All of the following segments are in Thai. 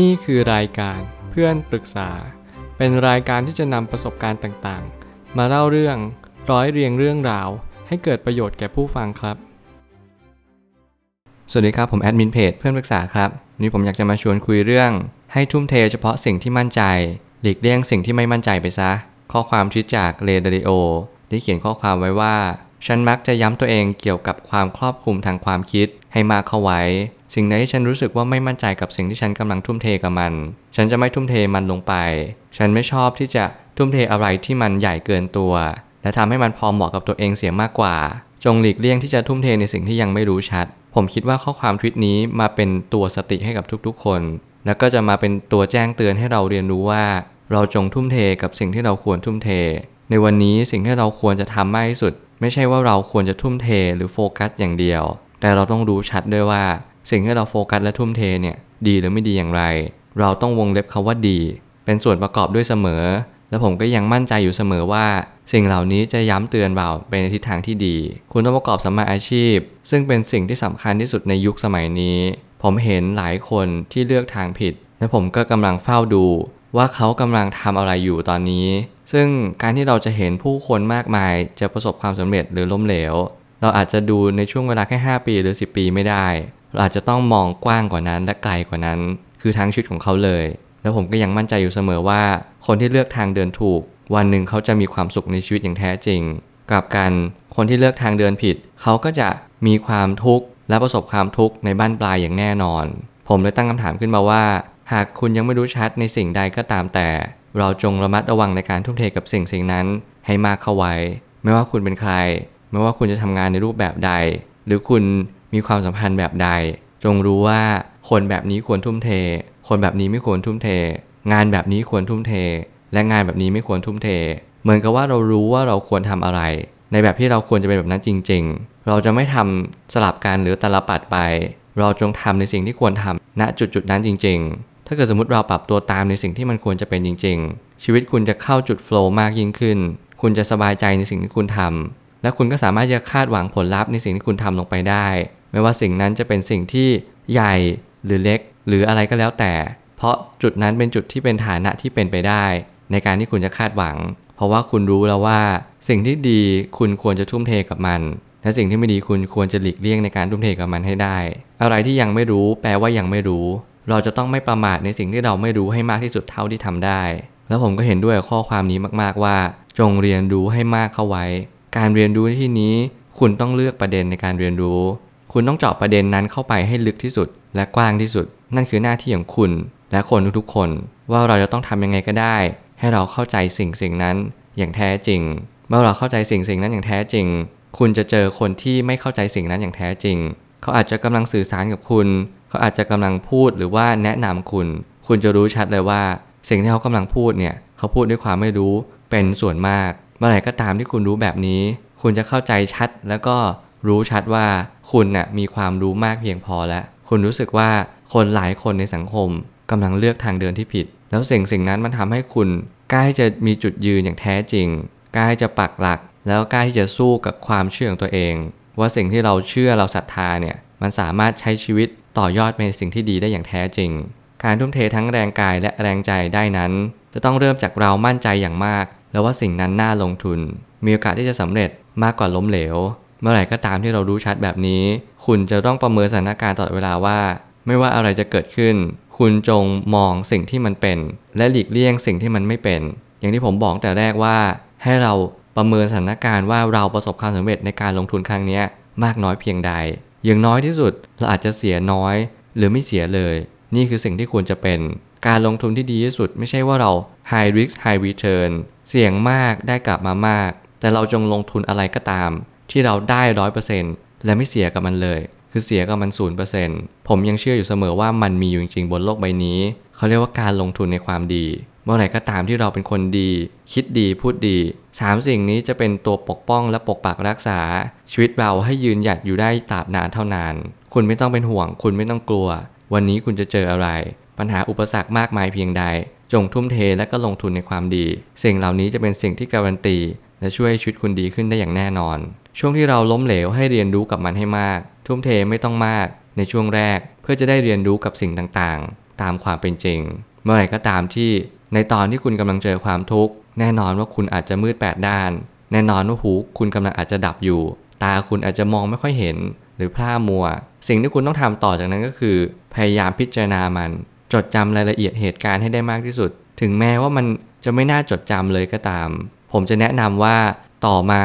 นี่คือรายการเพื่อนปรึกษา เป็นรายการที่จะนำประสบการณ์ต่างๆ มาเล่าเรื่องร้อยเรียงเรื่องราว ให้เกิดประโยชน์แก่ผู้ฟังครับ สวัสดีครับผมแอดมินเพจเพื่อนปรึกษาครับวันนี้ผมอยากจะมาชวนคุยเรื่อง ให้ทุ่มเทเฉพาะสิ่งที่มั่นใจ หลีกเลี่ยงสิ่งที่ไม่มั่นใจไปซะ ข้อความชิดจากเลดาริโอได้เขียนข้อความไว้ว่า ฉันมักจะย้ำตัวเองเกี่ยวกับความครอบคลุมทางความคิดให้มากเข้าไว้ สิ่งใดที่ฉันรู้สึกว่าไม่มั่นใจกับสิ่งที่ฉันกำลังทุ่มเทกับมัน ฉันจะไม่ทุ่มเทมันลงไป ฉันไม่ชอบที่จะทุ่มเทอะไรที่มันใหญ่เกินตัว และทำให้มันพอเหมาะกับตัวเองเสียมากกว่า จงหลีกเลี่ยงที่จะทุ่มเทในสิ่งที่ยังไม่รู้ชัด ผมคิดว่าข้อความทวิตนี้มาเป็นตัวสติให้กับทุกๆ คน แล้วก็จะมาเป็นตัวแจ้งเตือนให้เราเรียนรู้ว่า เราจงทุ่มเทกับสิ่งที่เราควรทุ่มเท ในวันนี้สิ่งที่เราควรจะทำมากที่สุด ไม่ใช่ว่าเราควรจะทุ่มเทหรือโฟกัสอย่างเดียว แต่เราต้องรู้ชัดด้วยว่า สิ่งที่เราโฟกัสและทุ่มเทเนี่ยดีหรือไม่ดีอย่างไร เราต้องวงเล็บคาว่าดี เป็นส่วนประกอบด้วยเสมอ และผมก็ยังมั่นใจอยู่เสมอว่า สิ่งเหล่านี้จะย้ำเตือนเราไปในทิศทางที่ดี คุณต้องประกอบสัมมาอาชีพ ซึ่งเป็นสิ่งที่สำคัญที่สุดในยุคสมัยนี้ ผมเห็นหลายคนที่เลือกทางผิด และผมก็กำลังเฝ้าดู ว่าเขากำลังทำอะไรอยู่ตอนนี้ ซึ่งการที่เราจะเห็นผู้คนมากมายจะประสบความสำเร็จหรือล้มเหลวเราอาจจะดูในช่วงเวลาแค่ 5 ปีหรือ 10 ปีไม่ได้ เราอาจจะต้องมองกว้างกว่านั้นและไกลกว่านั้น คือทั้งชีวิตของเขาเลย แล้วผมก็ยังมั่นใจอยู่เสมอว่า คนที่เลือกทางเดินถูก วันหนึ่งเขาจะมีความสุขในชีวิตอย่างแท้จริง กลับกันคนที่เลือกทางเดินผิด เขาก็จะมีความทุกข์และประสบความทุกข์ในบ้านปลายอย่างแน่นอน ผมเลยตั้งคำถามขึ้นมาว่า หากคุณยังไม่รู้ชัดในสิ่งใดก็ตามแต่ เราจงระมัดระวังในการทุ่มเทกับสิ่งสิ่งนั้น ให้มากเข้าไว้ ไม่ว่าคุณเป็นใคร ไม่ว่าคุณจะทำงานในรูปแบบใด หรือคุณ มีความสัมพันธ์แบบใด จงรู้ว่าคนแบบนี้ควรทุ่มเท คนแบบนี้ไม่ควรทุ่มเท งานแบบนี้ควรทุ่มเท และงานแบบนี้ไม่ควรทุ่มเท เหมือนกับว่าเรารู้ว่าเราควรทำอะไร ในแบบที่เราควรจะเป็นแบบนั้นจริง ๆ เราจะไม่ทำสลับกันหรือตลปัดไป เราจงทำในสิ่งที่ควรทำณจุดจุดนั้นจริง ๆ ถ้าเกิดสมมติเราปรับตัวตามในสิ่งที่มันควรจะเป็นจริง ๆ ชีวิตคุณจะเข้าจุดโฟล์มากยิ่งขึ้น คุณจะสบายใจในสิ่งที่คุณทำและคุณก็สามารถจะคาดหวังผลลัพธ์ในสิ่งที่คุณทำลงไปได้ ไม่ว่าสิ่งนั้นจะเป็นสิ่งที่ใหญ่หรือเล็กหรืออะไรก็แล้วแต่ เพราะจุดนั้นเป็นจุดที่เป็นฐานะที่เป็นไปได้ ในการที่คุณจะคาดหวัง เพราะว่าคุณรู้แล้วว่า สิ่งที่ดีคุณควรจะทุ่มเทกับมัน และสิ่งที่ไม่ดีคุณควรจะหลีกเลี่ยงในการทุ่มเทกับมันให้ได้ อะไรที่ยังไม่รู้ แปลว่ายังไม่รู้ เราจะต้องไม่ประมาทในสิ่งที่เราไม่รู้ให้มากที่สุดเท่าที่ทำได้ แล้วผมก็เห็นด้วยข้อความนี้มากๆว่า จงเรียนรู้ให้มากเข้าไว้ การเรียนรู้ที่นี้ คุณต้องเลือกประเด็นในการเรียนรู้ คุณต้องเจาะประเด็นนั้นเข้าไปให้ลึกที่สุด และกว้างที่สุด นั่นคือหน้าที่ของคุณ และคนทุกๆคน ว่าเราจะต้องทำยังไงก็ได้ ให้เราเข้าใจสิ่งสิ่งนั้นอย่างแท้จริง เมื่อเราเข้าใจสิ่งสิ่งนั้นอย่างแท้จริง คุณจะเจอคนที่ไม่เข้าใจสิ่งนั้นอย่างแท้จริง เขาอาจจะกำลังสื่อสารกับคุณ เขาอาจจะกำลังพูดหรือว่าแนะนำคุณ คุณจะรู้ชัดเลยว่า สิ่งที่เขากำลังพูดเนี่ยเขาพูดด้วยความไม่รู้เป็นส่วนมาก เมื่อไหร่ก็ตามที่คุณรู้แบบนี้ คุณจะเข้าใจชัดแล้วก็ รู้ชัดว่าคุณน่ะมีความรู้มากเพียงพอแล้ว คุณรู้สึกว่าคนหลายคนในสังคมกำลังเลือกทางเดินที่ผิด แล้วสิ่งสิ่งนั้นมันทำให้คุณกล้าที่จะมีจุดยืนอย่างแท้จริงกล้าที่จะปักหลัก แล้วกล้าที่จะสู้กับความเชื่อของตัวเอง ว่าสิ่งที่เราเชื่อเราศรัทธาเนี่ยมันสามารถใช้ชีวิตต่อยอดไปในสิ่งที่ดีได้อย่างแท้จริง การทุ่มเททั้งแรงกายและแรงใจได้นั้น จะต้องเริ่มจากเรามั่นใจอย่างมาก แล้วว่าสิ่งนั้นน่าลงทุน มีโอกาสที่จะสำเร็จมากกว่าล้มเหลว เมื่อไหร่ก็ตามที่เรารู้ชัดแบบนี้ คุณจะต้องประเมินสถานการณ์ตลอดเวลาว่า ไม่ว่าอะไรจะเกิดขึ้น คุณจงมองสิ่งที่มันเป็น และหลีกเลี่ยงสิ่งที่มันไม่เป็น อย่างที่ผมบอกแต่แรกว่า ให้เราประเมินสถานการณ์ว่าเราประสบความสำเร็จในการลงทุนครั้งนี้มากน้อยเพียงใด อย่างน้อยที่สุดเราอาจจะเสียน้อย หรือไม่เสียเลย นี่คือสิ่งที่ควรจะเป็น การลงทุนที่ดีที่สุด ไม่ใช่ว่าเรา high risk high return เสี่ยงมากได้กลับมามาก แต่เราจงลงทุนอะไรก็ตาม ที่เราได้ร้อยเปอร์เซ็นต์และไม่เสียกับมันเลย คือเสียกับมันศูนย์เปอร์เซ็นต์ผมยังเชื่ออยู่เสมอว่ามันมีอยู่จริงๆบนโลกใบนี้ เขาเรียกว่าการลงทุนในความดี เมื่อไหร่ก็ตามที่เราเป็นคนดี คิดดีพูดดีสามสิ่งนี้จะเป็นตัวปกป้องและปกปักรักษา ชีวิตเราให้ยืนหยัดอยู่ได้ตราบนานเท่านาน คุณไม่ต้องเป็นห่วง คุณไม่ต้องกลัว วันนี้คุณจะเจออะไร ปัญหาอุปสรรคมากมายเพียงใด จงทุ่มเทและก็ลงทุนในความดี สิ่งเหล่านี้จะเป็นสิ่งที่การันตีและช่วยให้ชีวิตคุณดีขึ้นได้อย่างแน่นอน ช่วงที่เราล้มเหลวให้เรียนรู้กับมันให้มาก ทุ่มเทไม่ต้องมากในช่วงแรก เพื่อจะได้เรียนรู้กับสิ่งต่างๆ ตามความเป็นจริง เมื่อไหร่ก็ตามที่ ในตอนที่คุณกำลังเจอความทุกข์แน่นอนว่าคุณอาจจะมืดแปดด้าน แน่นอนว่าหูคุณกำลังอาจจะดับอยู่ ตาคุณอาจจะมองไม่ค่อยเห็น หรือพร่ามัว สิ่งที่คุณต้องทำต่อจากนั้นก็คือ พยายามพิจารณามัน จดจำรายละเอียดเหตุการณ์ให้ได้มากที่สุด ถึงแม้ว่ามันจะไม่น่าจดจำเลยก็ตาม ผมจะแนะนำว่าต่อมา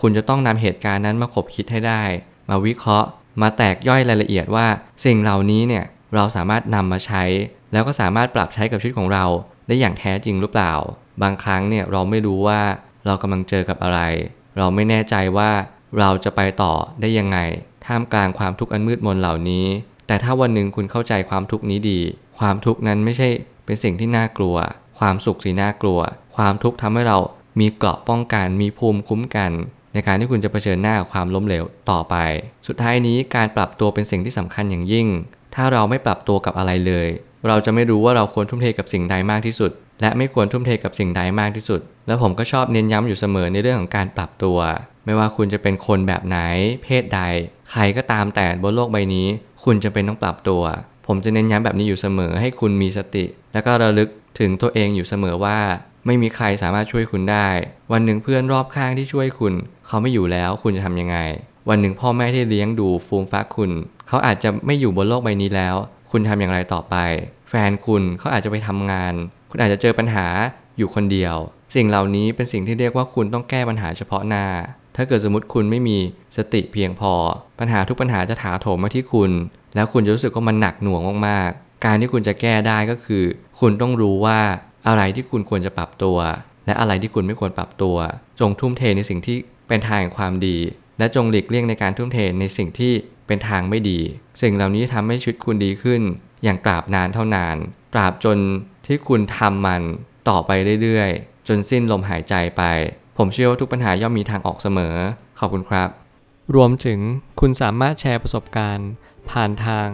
คุณจะต้องนำเหตุการณ์นั้นมาขบคิดให้ได้ มาวิเคราะห์ มาแตกย่อยรายละเอียดว่า สิ่งเหล่านี้เนี่ยเราสามารถนำมาใช้ แล้วก็สามารถปรับใช้กับชีวิตของเรา ได้อย่างแท้จริงหรือเปล่า บางครั้งเนี่ยเราไม่รู้ว่าเรากำลังเจอกับอะไร เราไม่แน่ใจว่าเราจะไปต่อได้ยังไง ท่ามกลางความทุกข์อันมืดมนเหล่านี้ แต่ถ้าวันหนึ่งคุณเข้าใจความทุกข์นี้ดี ความทุกข์นั้นไม่ใช่เป็นสิ่งที่น่ากลัว ความสุขสิน่ากลัว ความทุกข์ทำให้เรามีเกราะป้องกัน มีภูมิคุ้มกัน ในการที่คุณจะเผชิญหน้ากับความล้มเหลวต่อไป สุดท้ายนี้การปรับตัวเป็นสิ่งที่สำคัญอย่างยิ่ง ถ้าเราไม่ปรับตัวกับอะไรเลย เราจะไม่รู้ว่าเราควรทุ่มเทกับสิ่งใดมากที่สุด และไม่ควรทุ่มเทกับสิ่งใดมากที่สุด และผมก็ชอบเน้นย้ำอยู่เสมอในเรื่องของการปรับตัว ไม่ว่าคุณจะเป็นคนแบบไหน เพศใด ใครก็ตามแต่บนโลกใบนี้ คุณจะเป็นต้องปรับตัว ผมจะเน้นย้ำแบบนี้อยู่เสมอให้คุณมีสติ แล้วก็ระลึกถึงตัวเองอยู่เสมอว่า ไม่มีใครสามารถช่วยคุณได้ วันหนึ่งเพื่อนรอบข้างที่ช่วยคุณ เขาไม่อยู่แล้วคุณจะทำยังไง วันหนึ่งพ่อแม่ที่เลี้ยงดูฟูมฟักคุณ เขาอาจจะไม่อยู่บนโลกใบนี้แล้ว คุณทำอย่างไรต่อไป แฟนคุณเขาอาจจะไปทำงาน คุณอาจจะเจอปัญหาอยู่คนเดียว สิ่งเหล่านี้เป็นสิ่งที่เรียกว่าคุณต้องแก้ปัญหาเฉพาะหน้า ถ้าเกิดสมมติคุณไม่มีสติเพียงพอ ปัญหาทุกปัญหาจะถาโถมมาที่คุณ แล้วคุณจะรู้สึกว่ามันหนักหน่วงมากๆ การที่คุณจะแก้ได้ก็คือ คุณต้องรู้ว่า อะไรที่คุณควรจะปรับตัว และอะไรที่คุณไม่ควรปรับตัว จงทุ่มเทในสิ่งที่เป็นทางแห่งความดี และจงหลีกเลี่ยงในการทุ่มเทในสิ่งที่เป็นทางไม่ดี สิ่งเหล่านี้ทำให้ชีวิตคุณดีขึ้น อย่างตราบนานเท่านาน ตราบจนที่คุณทำมันต่อไปเรื่อยๆ จนสิ้นลมหายใจไป ผมเชื่อว่าทุกปัญหาย่อมมีทางออกเสมอ ขอบคุณครับ รวมถึงคุณสามารถแชร์ประสบการณ์ ผ่านทาง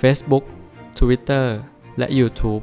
Facebook Twitter และ YouTube